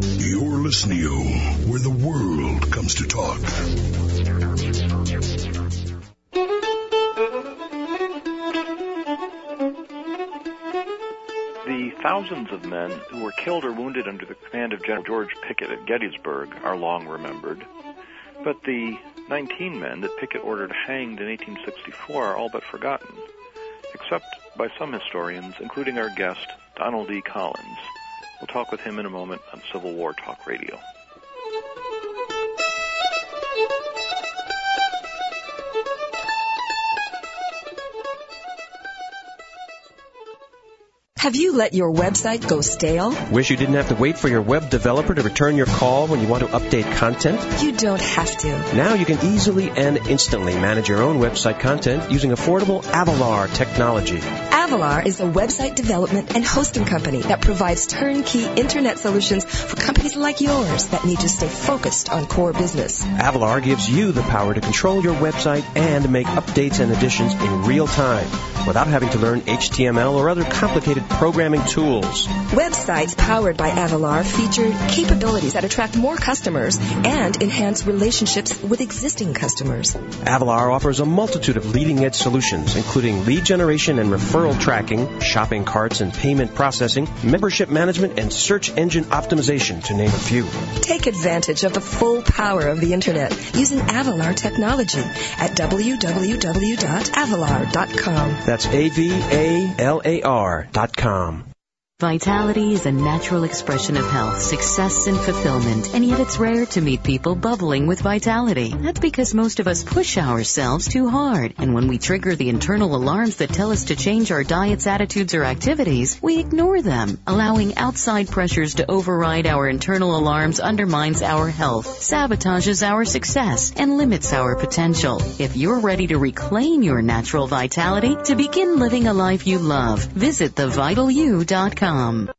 You're listening to where the world comes to talk. The thousands of men who were killed or wounded under the command of General George Pickett at Gettysburg are long remembered. But the 19 men that Pickett ordered hanged in 1864 are all but forgotten, except by some historians, including our guest, Donald E. Collins. We'll talk with him in a moment on Civil War Talk Radio. Have you let your website go stale? Wish you didn't have to wait for your web developer to return your call when you want to update content? You don't have to. Now you can easily and instantly manage your own website content using affordable Avalar technology. Avalar is a website development and hosting company that provides turnkey internet solutions for companies like yours that need to stay focused on core business. Avalar gives you the power to control your website and make updates and additions in real time without having to learn HTML or other complicated programming tools. Websites powered by Avalar feature capabilities that attract more customers and enhance relationships with existing customers. Avalar offers a multitude of leading edge solutions, including lead generation and referral tracking, shopping carts and payment processing, membership management, and search engine optimization, to name a few. Take advantage of the full power of the Internet using Avalar technology at www.avalar.com. That's A-V-A-L-A-R dot com. Vitality is a natural expression of health, success, and fulfillment, and yet it's rare to meet people bubbling with vitality. That's because most of us push ourselves too hard, and when we trigger the internal alarms that tell us to change our diets, attitudes, or activities, we ignore them. Allowing outside pressures to override our internal alarms undermines our health, sabotages our success, and limits our potential. If you're ready to reclaim your natural vitality, to begin living a life you love, visit thevitalu.com.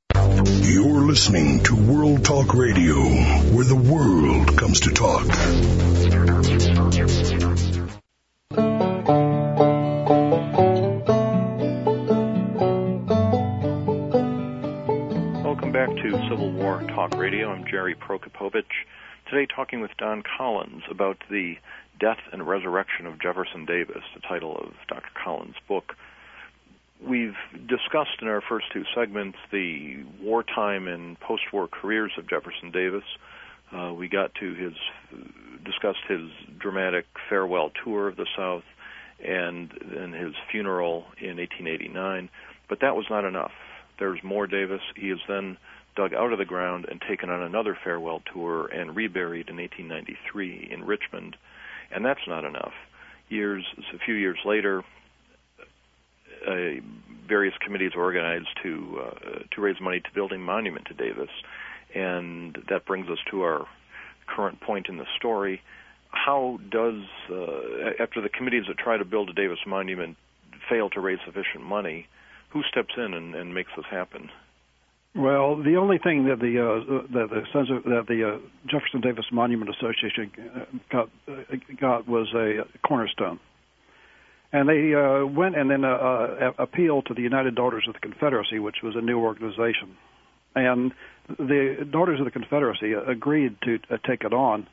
You're listening to World Talk Radio, where the world comes to talk. Welcome back to Civil War Talk Radio. I'm Jerry Prokopowicz. Today, talking with Don Collins about the death and resurrection of Jefferson Davis, the title of Dr. Collins' book. We've discussed in our first two segments the wartime and post-war careers of Jefferson Davis. Uh, we got to his discussed his dramatic farewell tour of the South and then his funeral in 1889. But that was not enough. There's more Davis. He is then dug out of the ground and taken on another farewell tour and reburied in 1893 in Richmond. And that's not enough. Years, a few years later, uh, various committees organized to uh, to raise money to build a monument to Davis, and that brings us to our current point in the story. How does uh, after the committees that try to build a Davis monument fail to raise sufficient money, who steps in and, and makes this happen? Well, the only thing that the uh, that the Sons of, that the uh, Jefferson Davis Monument Association got got was a cornerstone and they uh, went and then uh, uh, appealed to the United Daughters of the Confederacy, which was a new organization. And the Daughters of the Confederacy agreed to uh, take it on.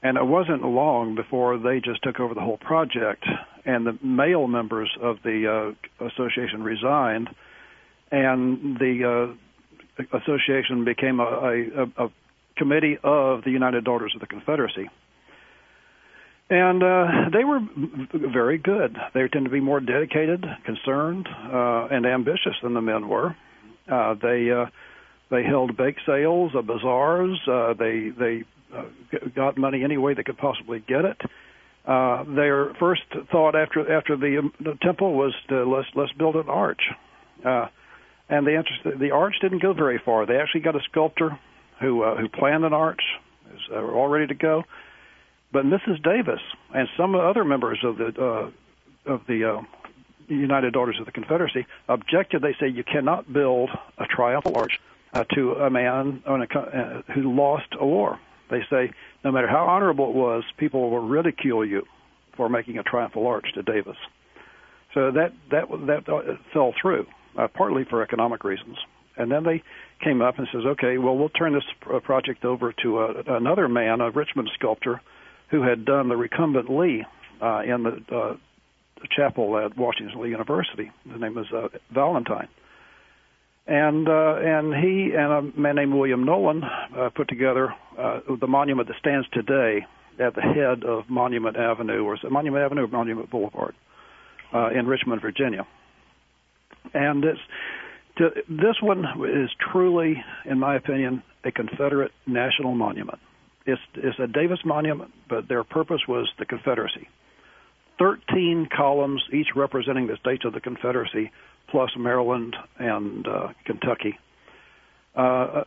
And it wasn't long before they just took over the whole project. And the male members of the uh, association resigned, and the uh, association became a, a, a committee of the United Daughters of the Confederacy and uh, they were very good. They tend to be more dedicated, concerned, uh, and ambitious than the men were. Uh, they uh, they held bake sales, uh, bazaars. Uh, they they uh, got money any way they could possibly get it. Uh, their first thought after after the, um, the temple was to let's let's build an arch, uh, and the interest the arch didn't go very far. They actually got a sculptor who uh, who planned an arch, is uh, all ready to go but Mrs. Davis and some other members of the uh, of the uh, United Daughters of the Confederacy objected. They say you cannot build a triumphal arch uh, to a man on a, uh, who lost a war. They say no matter how honorable it was, people will ridicule you for making a triumphal arch to Davis. So that that that uh, fell through, uh, partly for economic reasons, And then they came up and says, okay, well, we'll turn this project over to a, another man, a Richmond sculptor, who had done the recumbent Lee uh, in the, uh, chapel at Washington University. His name was uh, Valentine. And uh, and he and a man named William Nolan uh, put together uh, the monument that stands today at the head of Monument Avenue, or is it Monument Avenue or Monument Boulevard, uh, in Richmond, Virginia. And this to, this one is truly, in my opinion, a Confederate national monument. It's, it's a Davis monument, but their purpose was the Confederacy. Thirteen columns, each representing the states of the Confederacy, plus Maryland and uh, Kentucky. Uh,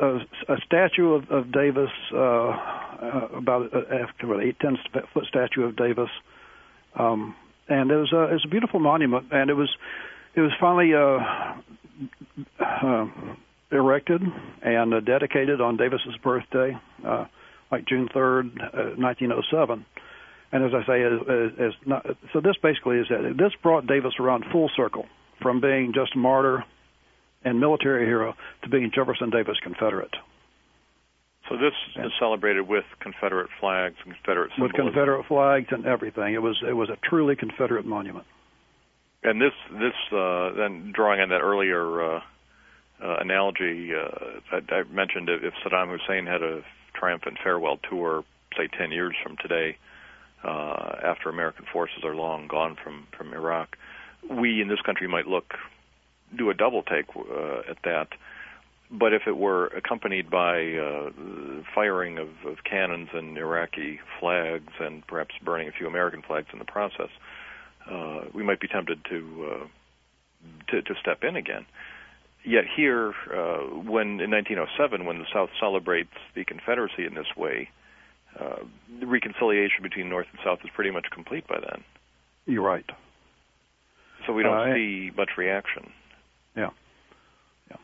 a, a, statue of, of Davis, uh, uh about after an eight ten foot statue of Davis, um, and it was a a beautiful monument, and it was it was finally uh, uh, erected and uh, dedicated on Davis's birthday, uh, like June third, uh, nineteen oh seven. And as I say, is, is not, so this basically is that This brought Davis around full circle from being just a martyr and military hero to being Jefferson Davis Confederate. So this yeah. is celebrated with Confederate flags and Confederate symbolism. With Confederate flags and everything. It was it was a truly Confederate monument. And this this uh, then drawing on that earlier uh, uh, analogy uh, I, I mentioned, if Saddam Hussein had a triumphant farewell tour, say 10 years from today, uh, after American forces are long gone from from Iraq, we in this country might look do a double take uh, at that. But if it were accompanied by uh, firing of, of cannons and Iraqi flags and perhaps burning a few American flags in the process, uh, we might be tempted to, uh, to to step in again. Yet here, uh, when in 1907, when the South celebrates the Confederacy in this way, uh, the reconciliation between North and South is pretty much complete by then. You're right. So we don't uh, see much reaction. Yeah. Yeah.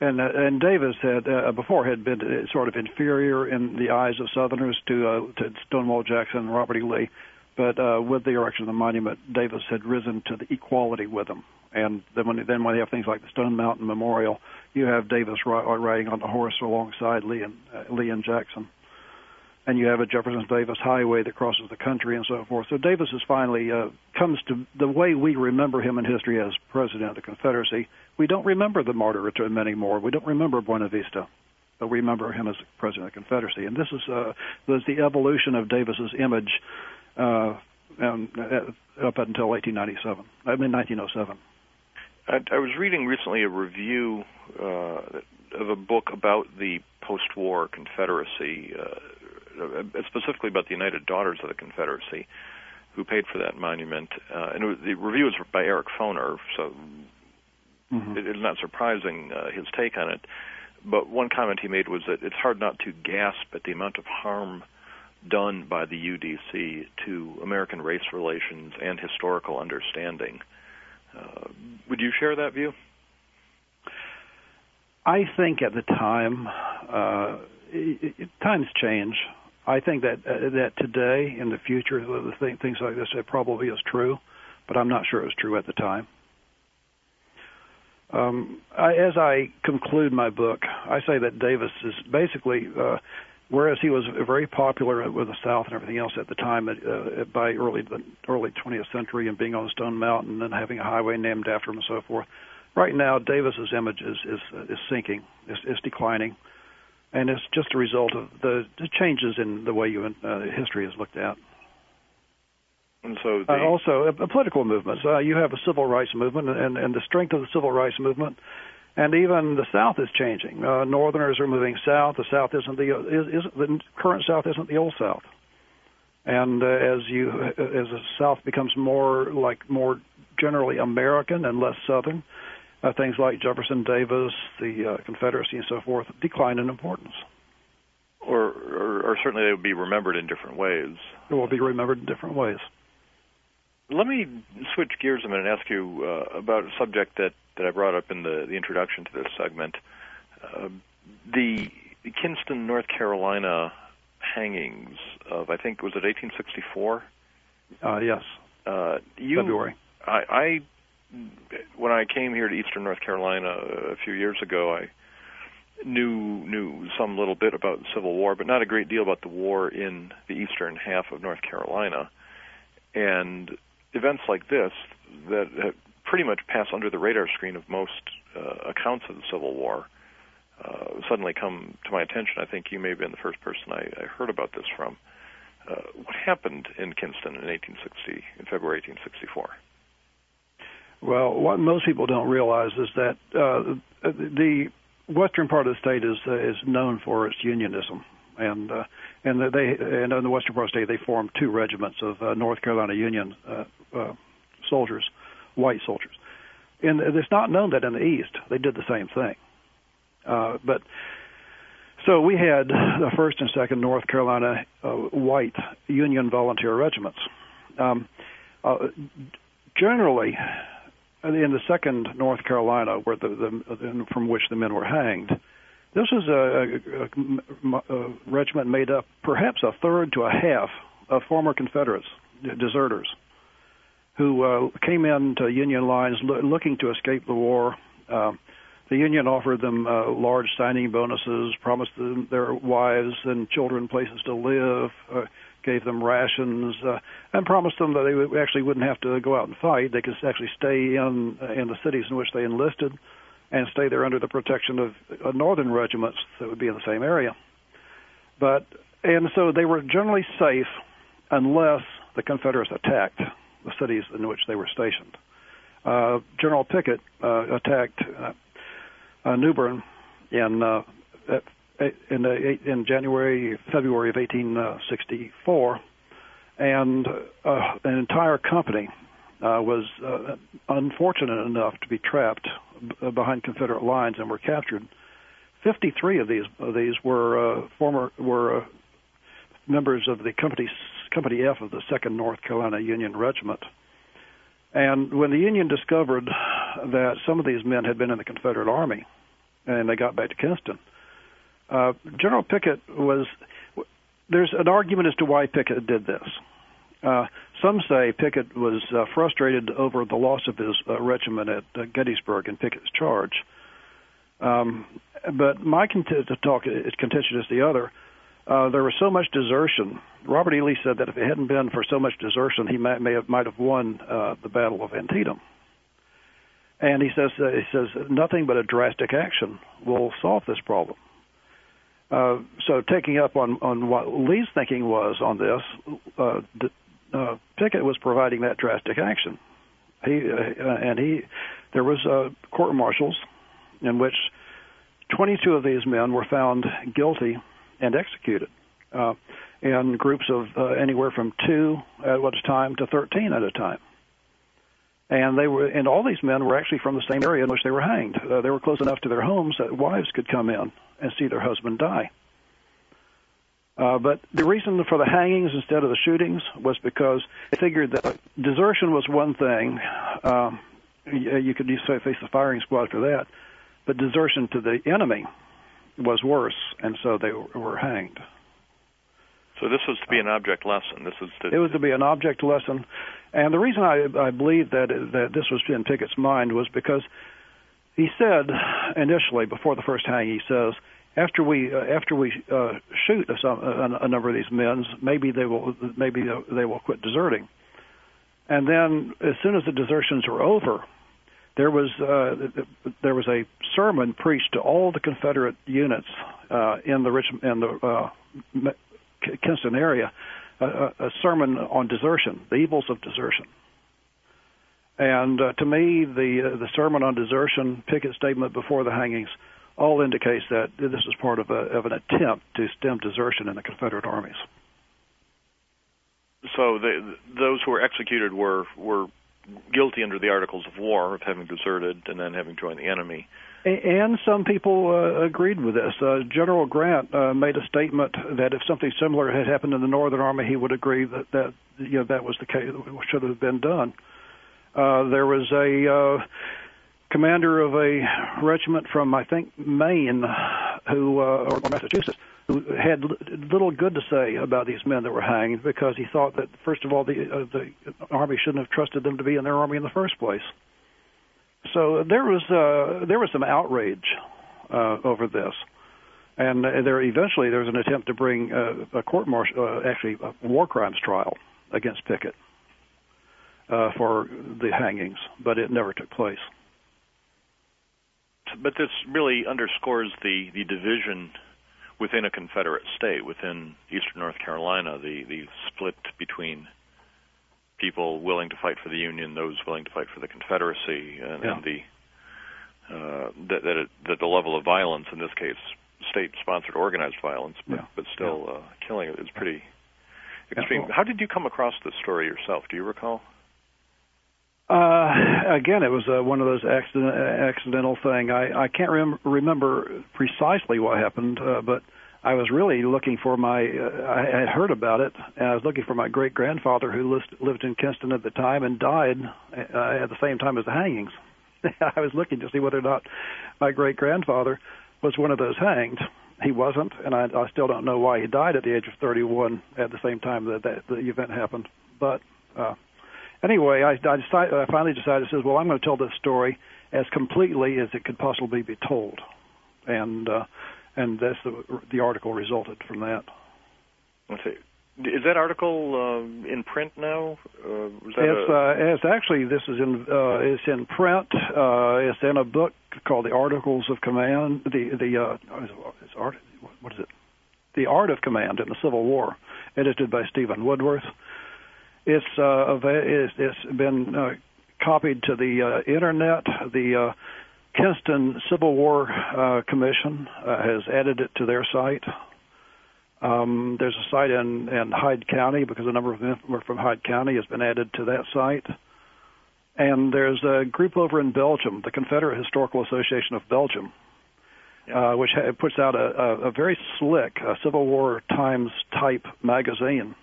And uh, and Davis had uh, before had been uh, sort of inferior in the eyes of Southerners to uh, to Stonewall Jackson and Robert E. Lee, but uh, with the erection of the monument, Davis had risen to the equality with them. And then when then when you have things like the Stone Mountain Memorial, you have Davis riding on the horse alongside Lee and uh, Lee and Jackson and you have a Jefferson Davis Highway that crosses the country and so forth. So Davis is finally uh, comes to the way we remember him in history as president of the Confederacy. We don't remember the martyrdom anymore. We don't remember Buena Vista, but we remember him as president of the Confederacy. And this is uh, was the evolution of Davis's image uh, um, up until 1897. I mean 1907. I, I was reading recently a review uh, of a book about the post-war Confederacy. Uh, specifically about the United Daughters of the Confederacy, who paid for that monument. Uh, and was, the review was by Eric Foner, so mm-hmm. it is not surprising uh, his take on it. But one comment he made was that it's hard not to gasp at the amount of harm done by the UDC to American race relations and historical understanding. Uh, would you share that view? I think at the time, uh, it, it, times change. I think that uh, that today, in the future, the thing, things like this, it probably is true, but I'm not sure it was true at the time. Um, I, as I conclude my book, I say that Davis is basically, uh, whereas he was very popular with the South and everything else at the time, uh, by early the early 20th century, and being on Stone Mountain and having a highway named after him and so forth. Right now, Davis's image is is, is sinking, is, is declining and it's just a result of the, the changes in the way you, uh, history is looked at. And so, the... uh, also uh, political movements. Uh, you have a civil rights movement, and, and the strength of the civil rights movement, and even the South is changing. Uh, Northerners are moving south. The South isn't the is, is the current South isn't the old South. And uh, as you as the South becomes more like more generally American and less Southern, uh, things like Jefferson Davis, the uh, Confederacy, and so forth decline in importance. Or, or, or certainly they will be remembered in different ways. They will be remembered in different ways. Let me switch gears a minute and ask you uh, about a subject that, that I brought up in the, the introduction to this segment. Uh, the Kinston, North Carolina hangings of, I think, was it 1864? Uh, yes. Uh, you, February. I, I when I came here to Eastern North Carolina a few years ago, I knew knew some little bit about the Civil War, but not a great deal about the war in the eastern half of North Carolina. And events like this that pretty much pass under the radar screen of most uh, accounts of the Civil War uh, suddenly come to my attention. I think you may have been the first person I, I heard about this from. Uh, what happened in Kinston in 1860, in February 1864? Well, what most people don't realize is that uh, the western part of the state is uh, is known for its unionism, and uh, and they and in the western part of the state they formed two regiments of uh, North Carolina Union uh, uh, soldiers, white soldiers. And it's not known that in the East they did the same thing. Uh, but so we had the first and second North Carolina uh, white Union volunteer regiments. Um, uh, generally, in the second North Carolina, where the, the from which the men were hanged, this was a, a, a regiment made up perhaps a third to a half of former Confederates, deserters, who uh, came into Union lines lo- looking to escape the war. Uh, the Union offered them uh, large signing bonuses, promised them their wives and children places to live, uh, gave them rations, uh, and promised them that they actually wouldn't have to go out and fight. They could actually stay in in the cities in which they enlisted, and stay there under the protection of uh, northern regiments that would be in the same area. But and so they were generally safe unless the Confederates attacked the cities in which they were stationed. Uh, General Pickett uh, attacked uh, uh, in uh, in, uh, in January, February of 1864, and an entire company was unfortunate enough to be trapped b- behind Confederate lines and were captured. 53 of these of these were former were members of the company Company F of the Second North Carolina Union Regiment. And when the Union discovered that some of these men had been in the Confederate Army, and they got back to Kinston, uh, General Pickett was. There's an argument as to why Pickett did this. Uh, some say Pickett was uh, frustrated over the loss of his uh, regiment at uh, Gettysburg in Pickett's charge. Um, but my cont- talk is contention is the other. Uh, there was so much desertion. Robert E. Lee said that if it hadn't been for so much desertion, he might, may have, might have won uh, the Battle of Antietam. And he says uh, he says nothing but a drastic action will solve this problem. Uh, so taking up on, on what Lee's thinking was on this, uh, uh, Pickett was providing that drastic action. He uh, and he, there was uh, court martials in which 22 of these men were found guilty and executed, uh, in groups of uh, anywhere from two at one time to 13 at a time. And they were, and all these men were actually from the same area in which they were hanged. Uh, they were close enough to their homes that wives could come in and see their husband die. Uh, but the reason for the hangings instead of the shootings was because they figured that desertion was one thing. Um, you, you could say face the firing squad for that, but desertion to the enemy was worse, and so they were hanged. So this was to be an object lesson. This was to... it was to be an object lesson, and the reason I, I believe that that this was in Pickett's mind was because he said initially before the first hang, he says after we uh, after we uh, shoot a, a, a number of these men, maybe they will maybe they will quit deserting. And then, as soon as the desertions were over, there was uh, there was a sermon preached to all the Confederate units uh, in the Rich in the uh, Kinston area, a, a sermon on desertion, the evils of desertion. And uh, to me, the uh, the sermon on desertion, Pickett's statement before the hangings, all indicates that this was part of, a, of an attempt to stem desertion in the Confederate armies. So the, those who were executed were were guilty under the Articles of War of having deserted and then having joined the enemy. And some people uh, agreed with this. Uh, General Grant uh, made a statement that if something similar had happened in the Northern Army, he would agree that that you know that was the case, that should have been done. Uh, there was a uh, commander of a regiment from I think Maine, who uh, or Massachusetts, who had little good to say about these men that were hanged because he thought that first of all the uh, the army shouldn't have trusted them to be in their army in the first place, so there was uh, there was some outrage uh, over this, and there eventually there was an attempt to bring uh, a court martial, uh, actually a war crimes trial against Pickett uh, for the hangings, but it never took place. But this really underscores the the division within a Confederate state, within Eastern North Carolina, the the split between people willing to fight for the Union, those willing to fight for the Confederacy, and, Yeah. and the uh, that that, it, that the level of violence in this case, state-sponsored organized violence, but, Yeah. but still uh, killing it is pretty extreme. How did you come across this story yourself? Do you recall? Uh, again, it was uh, one of those accident, accidental thing. I, I can't rem- remember precisely what happened, uh, but I was really looking for my. Uh, I had heard about it, and I was looking for my great grandfather who lived, lived in Kinston at the time and died uh, at the same time as the hangings. I was looking to see whether or not my great grandfather was one of those hanged. He wasn't, and I, I still don't know why he died at the age of 31 at the same time that, that the event happened. But uh, anyway, I, I, decided, I finally decided, says, well, I'm going to tell this story as completely as it could possibly be told, and uh, and that's the the article resulted from that. Let's see. Is that article uh, in print now? Uh, that It's a, uh, it's actually this is in uh, it's in print. Uh, it's in a book called The Articles of Command. The the uh, it's art. What is it? The Art of Command in the Civil War, edited by Steven Woodworth. It's uh, it's, it's been uh, copied to the uh, internet. The uh, Kinston Civil War uh, Commission uh, has added it to their site. Um, there's a site in, in Hyde County because a number of them were from Hyde County has been added to that site. And there's a group over in Belgium, the Confederate Historical Association of Belgium, uh, which ha- puts out a, a, a very slick uh, Civil War Times type magazine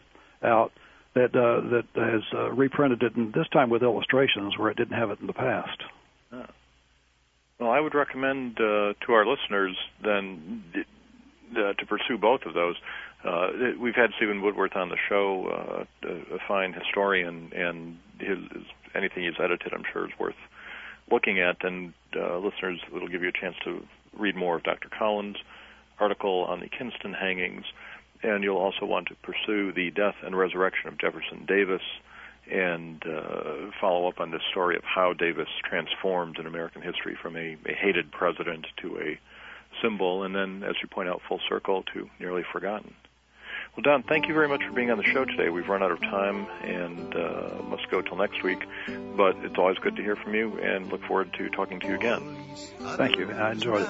out that uh, that has uh, reprinted it, and this time with illustrations where it didn't have it in the past. Well, I would recommend uh, to our listeners then uh, to pursue both of those. Uh, we've had Steven Woodworth on the show, uh, a fine historian, and his, anything he's edited, I'm sure, is worth looking at. And uh, listeners, it'll give you a chance to read more of Dr. Collins' article on the Kinston hangings, and you'll also want to pursue the death and resurrection of Jefferson Davis and uh, follow up on this story of how Davis transformed in American history from a, a hated president to a symbol, and then, as you point out, full circle to nearly forgotten. Well, Don, thank you very much for being on the show today. We've run out of time and uh, must go till next week, but it's always good to hear from you and look forward to talking to you again. Thank you. I enjoyed it.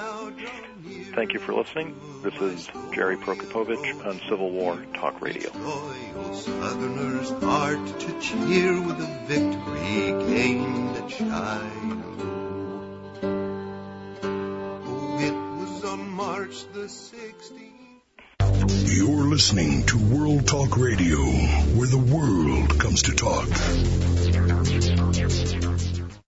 Thank you for listening. This is Jerry Prokopowicz on Civil War Talk Radio. Loyal Southerners start to cheer with a victory gained at Shiloh. Oh, it was on March the 16th. You're listening to World Talk Radio, where the world comes to talk.